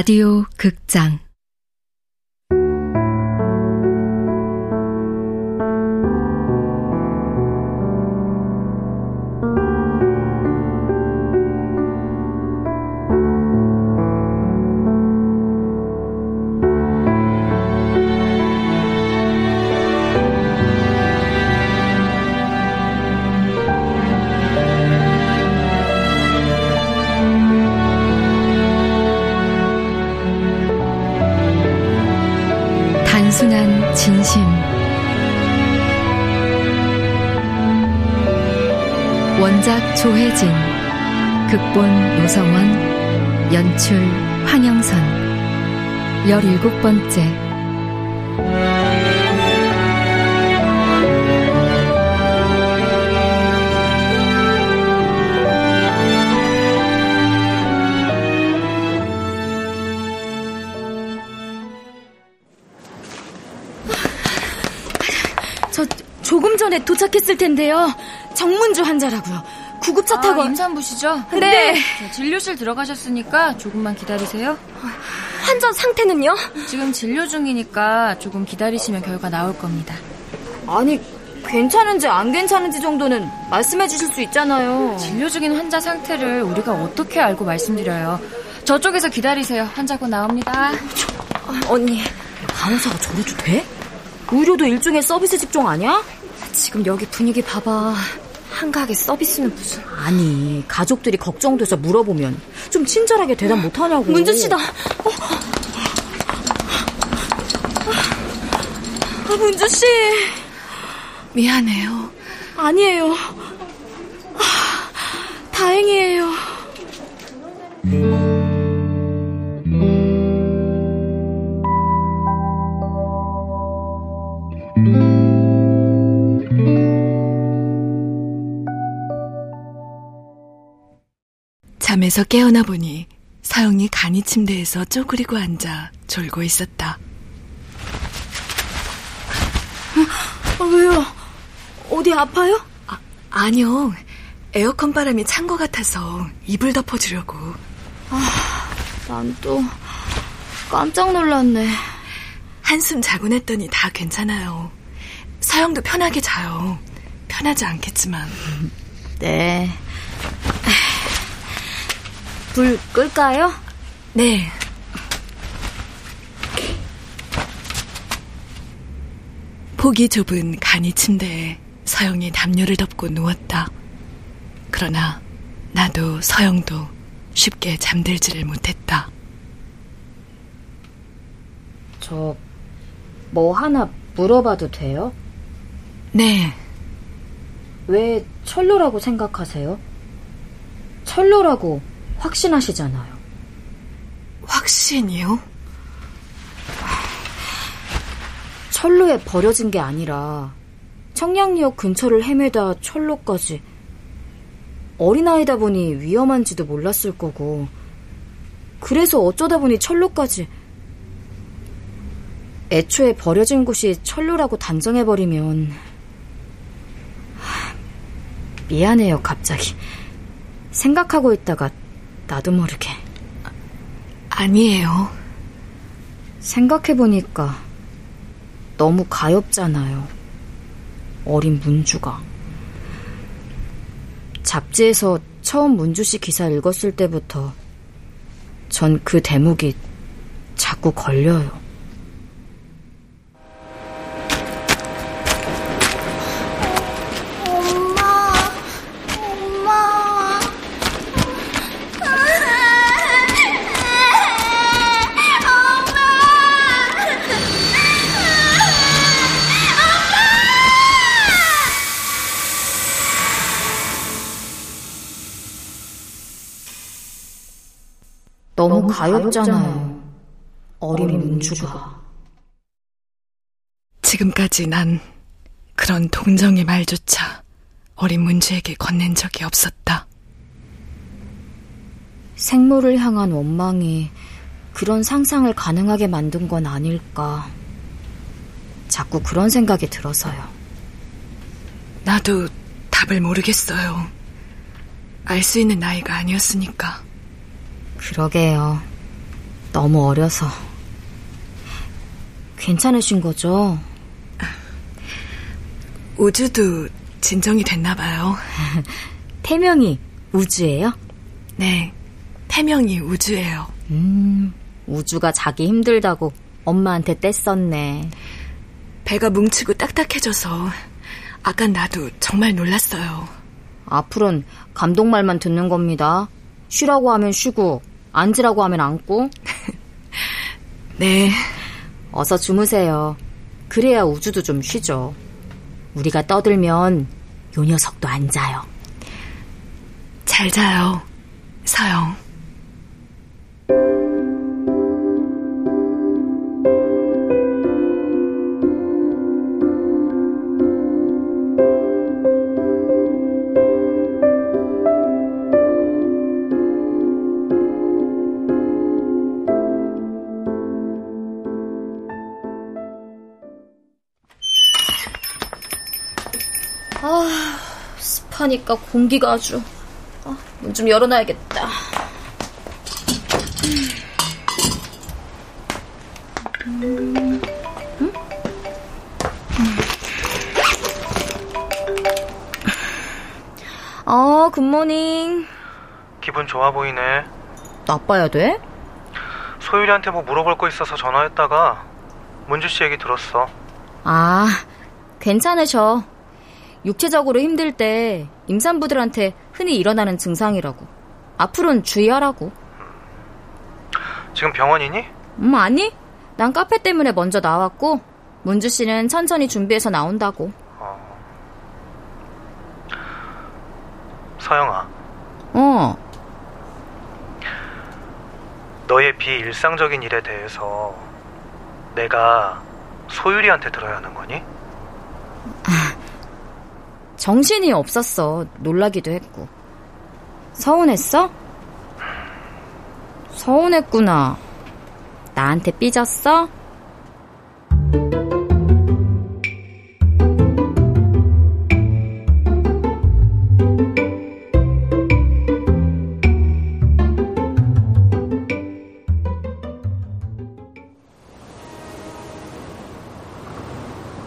라디오 극장 진심. 원작 조혜진 극본 노성원 연출 황영선. 열일곱 번째 저 조금 전에 도착했을 텐데요. 정문주 환자라고요. 구급차 아, 타고 임산부시죠? 네. 저 진료실 들어가셨으니까 조금만 기다리세요. 환자 상태는요? 지금 진료 중이니까 조금 기다리시면 결과 나올 겁니다. 아니 괜찮은지 안 괜찮은지 정도는 말씀해 주실 수 있잖아요. 진료 중인 환자 상태를 우리가 어떻게 알고 말씀드려요? 저쪽에서 기다리세요. 환자고 나옵니다. 언니 간호사가 저래도 돼? 의료도 일종의 서비스 직종 아니야? 지금 여기 분위기 봐봐. 한가하게 서비스는 무슨? 아니 가족들이 걱정돼서 물어보면 좀 친절하게 대답 못하냐고. 문주 씨다. 어? 아, 문주 씨. 미안해요. 아니에요. 아, 다행이에요. 잠에서 깨어나 보니 서영이 간이 침대에서 쪼그리고 앉아 졸고 있었다. 아, 왜요? 어디 아파요? 아니요. 에어컨 바람이 찬 것 같아서 이불 덮어주려고. 난또 깜짝 놀랐네. 한숨 자고 났더니 다 괜찮아요. 서영도 편하게 자요. 편하지 않겠지만. 네. 불 끌까요? 네. 폭이 좁은 간이 침대에 서영이 담요를 덮고 누웠다. 그러나 나도 서영도 쉽게 잠들지를 못했다. 저 뭐 하나 물어봐도 돼요? 네, 왜 철로라고 생각하세요? 철로라고 확신하시잖아요. 확신이요? 철로에 버려진 게 아니라 청량리역 근처를 헤매다 철로까지 어린아이다 보니 위험한지도 몰랐을 거고 그래서 어쩌다 보니 철로까지 애초에 버려진 곳이 철로라고 단정해버리면 하, 미안해요 갑자기 생각하고 있다가 나도 모르게 아니에요. 생각해보니까 너무 가엽잖아요. 어린 문주가. 잡지에서 처음 문주 씨 기사 읽었을 때부터 전 그 대목이 자꾸 걸려요. 가엽잖아요. 어린 문주가. 지금까지 난 그런 동정의 말조차 어린 문주에게 건넨 적이 없었다. 생물을 향한 원망이 그런 상상을 가능하게 만든 건 아닐까. 자꾸 그런 생각이 들어서요. 나도 답을 모르겠어요. 알 수 있는 나이가 아니었으니까. 그러게요. 너무 어려서. 괜찮으신 거죠? 우주도 진정이 됐나 봐요. 태명이 우주예요? 네, 태명이 우주예요. 음, 우주가 자기 힘들다고 엄마한테 뗐었네. 배가 뭉치고 딱딱해져서 아깐 나도 정말 놀랐어요. 앞으론 감독 말만 듣는 겁니다. 쉬라고 하면 쉬고 앉으라고 하면 앉고. 네. 어서 주무세요. 그래야 우주도 좀 쉬죠. 우리가 떠들면 요 녀석도 앉아요. 잘 자요, 서영. 아, 습하니까 공기가 아주. 아, 문 좀 열어놔야겠다. 음. 음? 어, 굿모닝. 기분 좋아 보이네. 나빠야 돼? 소율이한테 뭐 물어볼 거 있어서 전화했다가 문주 씨 얘기 들었어. 아, 괜찮으셔. 육체적으로 힘들 때 임산부들한테 흔히 일어나는 증상이라고. 앞으로는 주의하라고. 지금 병원이니? 음, 아니. 난 카페 때문에 먼저 나왔고, 문주 씨는 천천히 준비해서 나온다고. 어. 서영아, 어, 너의 비일상적인 일에 대해서 내가 소율이한테 들어야 하는 거니? 정신이 없었어. 놀라기도 했고. 서운했어? 서운했구나. 나한테 삐졌어?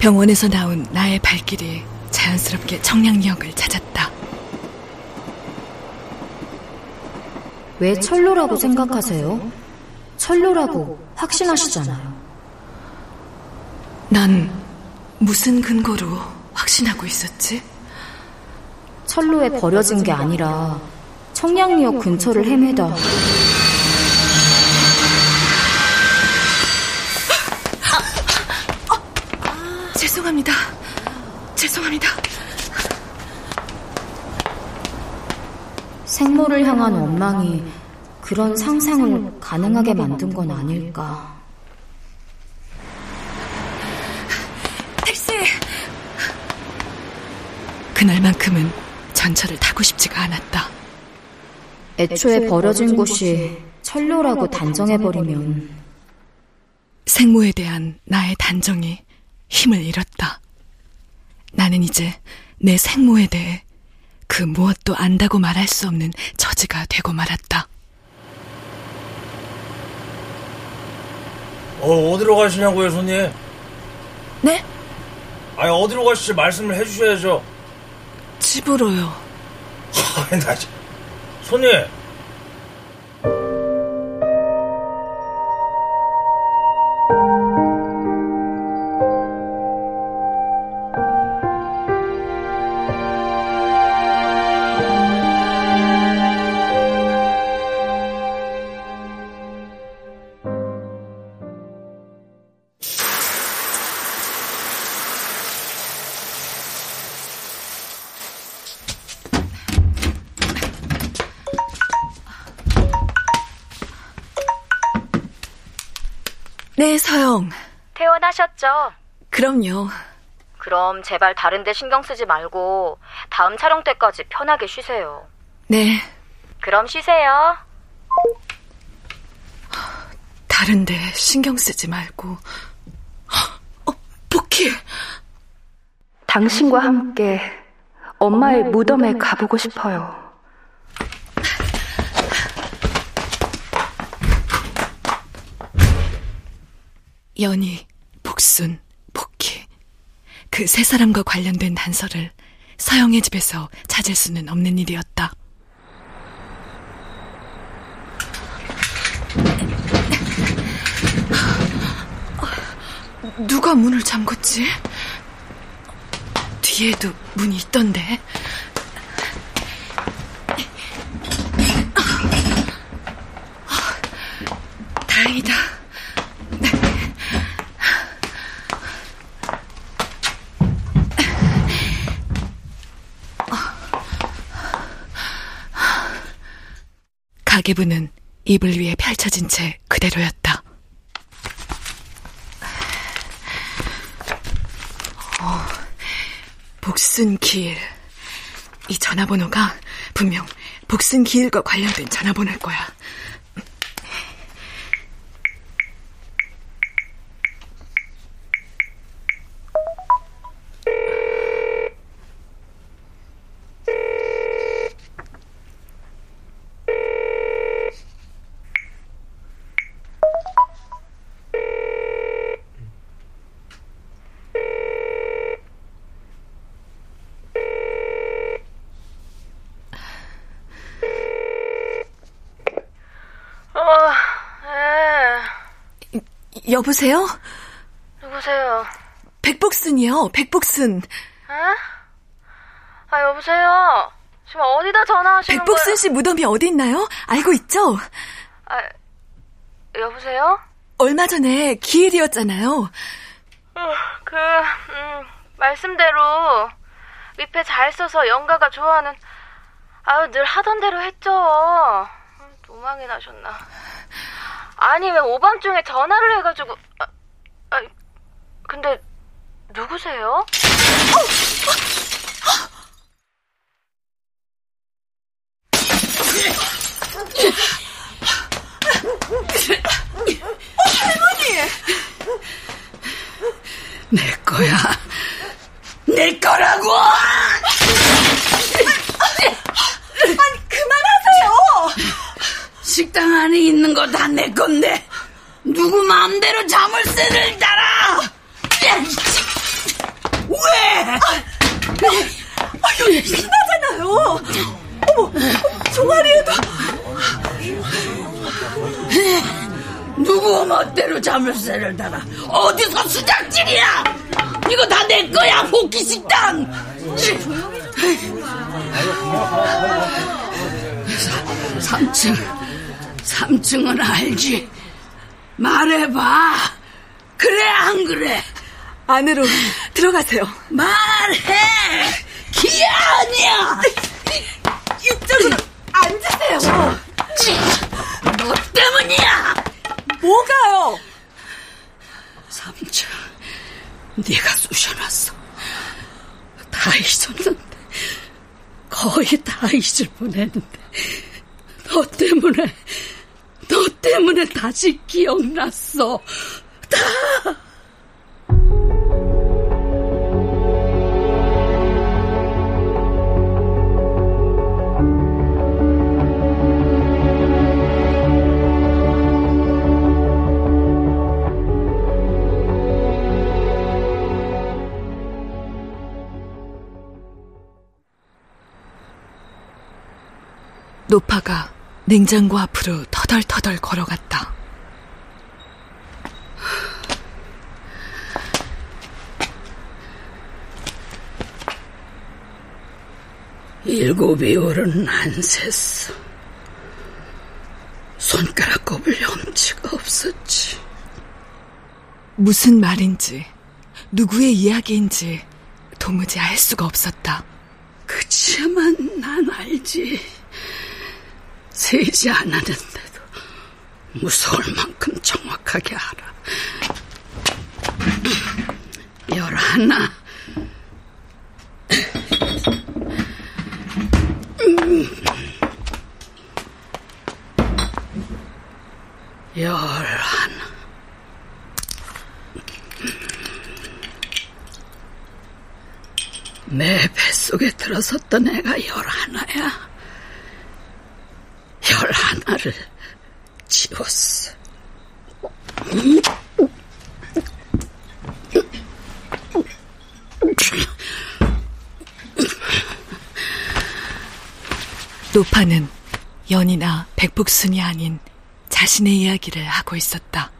병원에서 나온 나의 발길이 자연스럽게 청량리역을 찾았다. 왜 철로라고 생각하세요? 철로라고 확신하시잖아요. 난 무슨 근거로 확신하고 있었지? 철로에 버려진 게 아니라 청량리역 근처를 헤매다 죄송합니다. 죄송합니다. 생모를 향한 원망이 그런 상상을 가능하게 만든 건 아닐까. 택시! 그날만큼은 전철을 타고 싶지가 않았다. 애초에 버려진 곳이 철로라고 단정해버리면 생모에 대한 나의 단정이 힘을 잃었다. 나는 이제 내 생모에 대해 그 무엇도 안다고 말할 수 없는 처지가 되고 말았다. 어, 어디로 가시냐고요, 손님? 네? 아니, 어디로 가실지 말씀을 해주셔야죠. 집으로요. 아니, 나, 진- 손님! 그럼요. 그럼 제발 다른 데 신경 쓰지 말고 다음 촬영 때까지 편하게 쉬세요. 네, 그럼 쉬세요. 다른데 신경 쓰지 말고. 어, 복희! 당신과 함께 엄마의 무덤에 가보고 싶어요. 연희, 복순. 그 세 사람과 관련된 단서를 서영의 집에서 찾을 수는 없는 일이었다. 누가 문을 잠궜지? 뒤에도 문이 있던데. 다행이다. 가계부는 이불 위에 펼쳐진 채 그대로였다. 어, 복순길. 이 전화번호가 분명 복순길과 관련된 전화번호일 거야. 어, 네. 여보세요? 누구세요? 백복순이요, 백복순. 에? 아, 여보세요? 지금 어디다 전화하시는 백복순? 씨 무덤이 어디 있나요? 알고 있죠? 아, 여보세요? 얼마 전에 기일이었잖아요. 어, 그, 음, 말씀대로 밑에 잘 써서 영가가 좋아하는, 아유, 늘 하던 대로 했죠. 음, 도망이 나셨나. 아니, 왜 오밤중에 전화를 해가지고, 아, 아, 근데, 누구세요? 내 거야. 내 거라고! 아니, 그만하세요! 식당 안에 있는 거 다 내 건데, 누구 마음대로 자물쇠를 달아! 왜? 아, 여기 피나잖아요! 어머, 종아리에도. 누구 멋대로 자물쇠를 달아? 어디서 수작질이야? 이거 다 내 거야, 복귀 식당! 삼층 삼층은 알지? 말해봐. 그래, 안 그래? 안으로 들어가세요. 말해! 기야 아니야! 이쪽으로 앉으세요. 너 때문이야! 뭐가요? 삼촌, 네가 쑤셔놨어. 다 잊었는데, 거의 다 잊을 뻔했는데, 너 때문에, 너 때문에 다시 기억났어. 다! 냉장고 앞으로 터덜터덜 걸어갔다. 일곱이 오른 안 셌어. 손가락 꼽을 염치가 없었지. 무슨 말인지, 누구의 이야기인지 도무지 알 수가 없었다. 그치만 난 알지. 세지 않았는데도 무서울 만큼 정확하게 알아. 열하나. 열하나. 내 뱃속에 들어섰던 애가 열하나야. 나를 지웠어. 노파는 연이나 백복순이 아닌 자신의 이야기를 하고 있었다.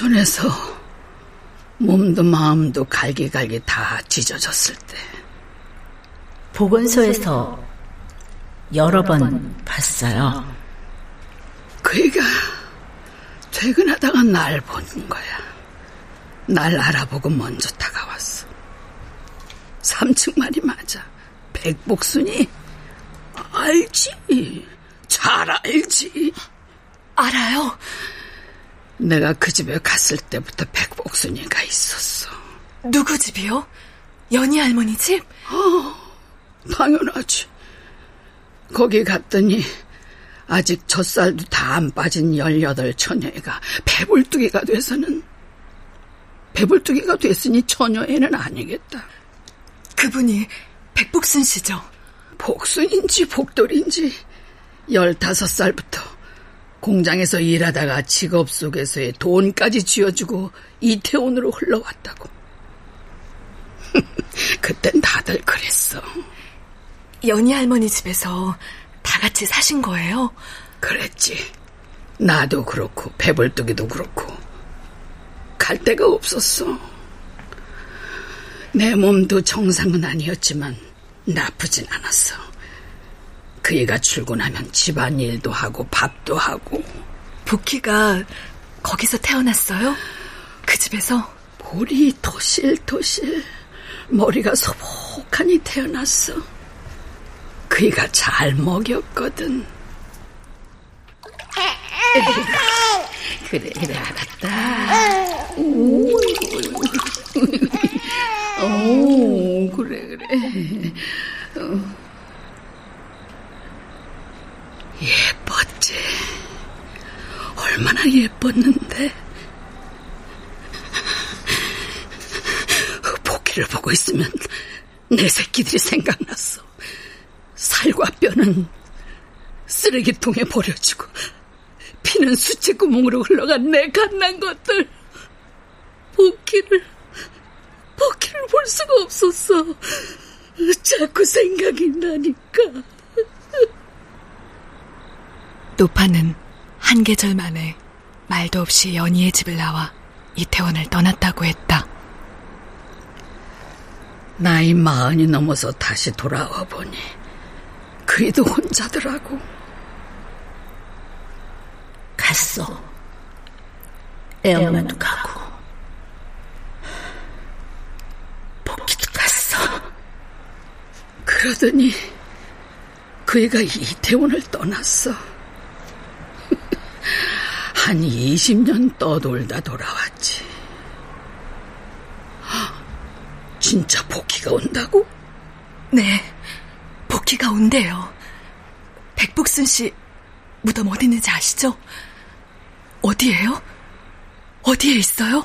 기지촌에서 몸도 마음도 갈기갈기 다 찢어졌을 때 보건소에서 여러 번 봤어요. 그이가 퇴근하다가 날본 거야. 날 알아보고 먼저 다가왔어. 3층 말이 맞아. 백복순이 알지. 잘 알지. 알아요. 내가 그 집에 갔을 때부터 백복순이가 있었어. 누구 집이요? 연희 할머니 집? 어, 당연하지. 거기 갔더니 아직 젖살도 다 안 빠진 열여덟 처녀애가 배불뚝이가 돼서는 배불뚝이가 됐으니 처녀애는 아니겠다. 그분이 백복순 씨죠? 복순인지 복돌인지 열다섯 살부터 공장에서 일하다가 직업 속에서의 돈까지 쥐어주고 이태원으로 흘러왔다고. 그땐 다들 그랬어. 연희 할머니 집에서 다 같이 사신 거예요? 그랬지. 나도 그렇고 배불뚝이도 그렇고 갈 데가 없었어. 내 몸도 정상은 아니었지만 나쁘진 않았어. 그 애가 출근하면 집안일도 하고 밥도 하고. 복희가 거기서 태어났어요? 그 집에서? 볼이 토실토실 머리가 소복하니 태어났어. 그 애가 잘 먹였거든. 그래 그래 알았다. 오, 오 그래 그래. 어. 예뻤지. 얼마나 예뻤는데. 복귀를 보고 있으면 내 새끼들이 생각났어. 살과 뼈는 쓰레기통에 버려지고 피는 수채 구멍으로 흘러간 내 갓난 것들. 복귀를 복귀를 볼 수가 없었어. 자꾸 생각이 나니까. 노파는 한 계절 만에 말도 없이 연희의 집을 나와 이태원을 떠났다고 했다. 나이 마흔이 넘어서 다시 돌아와 보니 그이도 혼자더라고. 갔어. 애엄마도 가고. 복귀도 갔어. 그러더니 그이가 이태원을 떠났어. 한 20년 떠돌다 돌아왔지. 진짜 복희가 온다고? 네, 복희가 온대요. 백복순 씨 무덤 어디 있는지 아시죠? 어디에요? 어디에 있어요?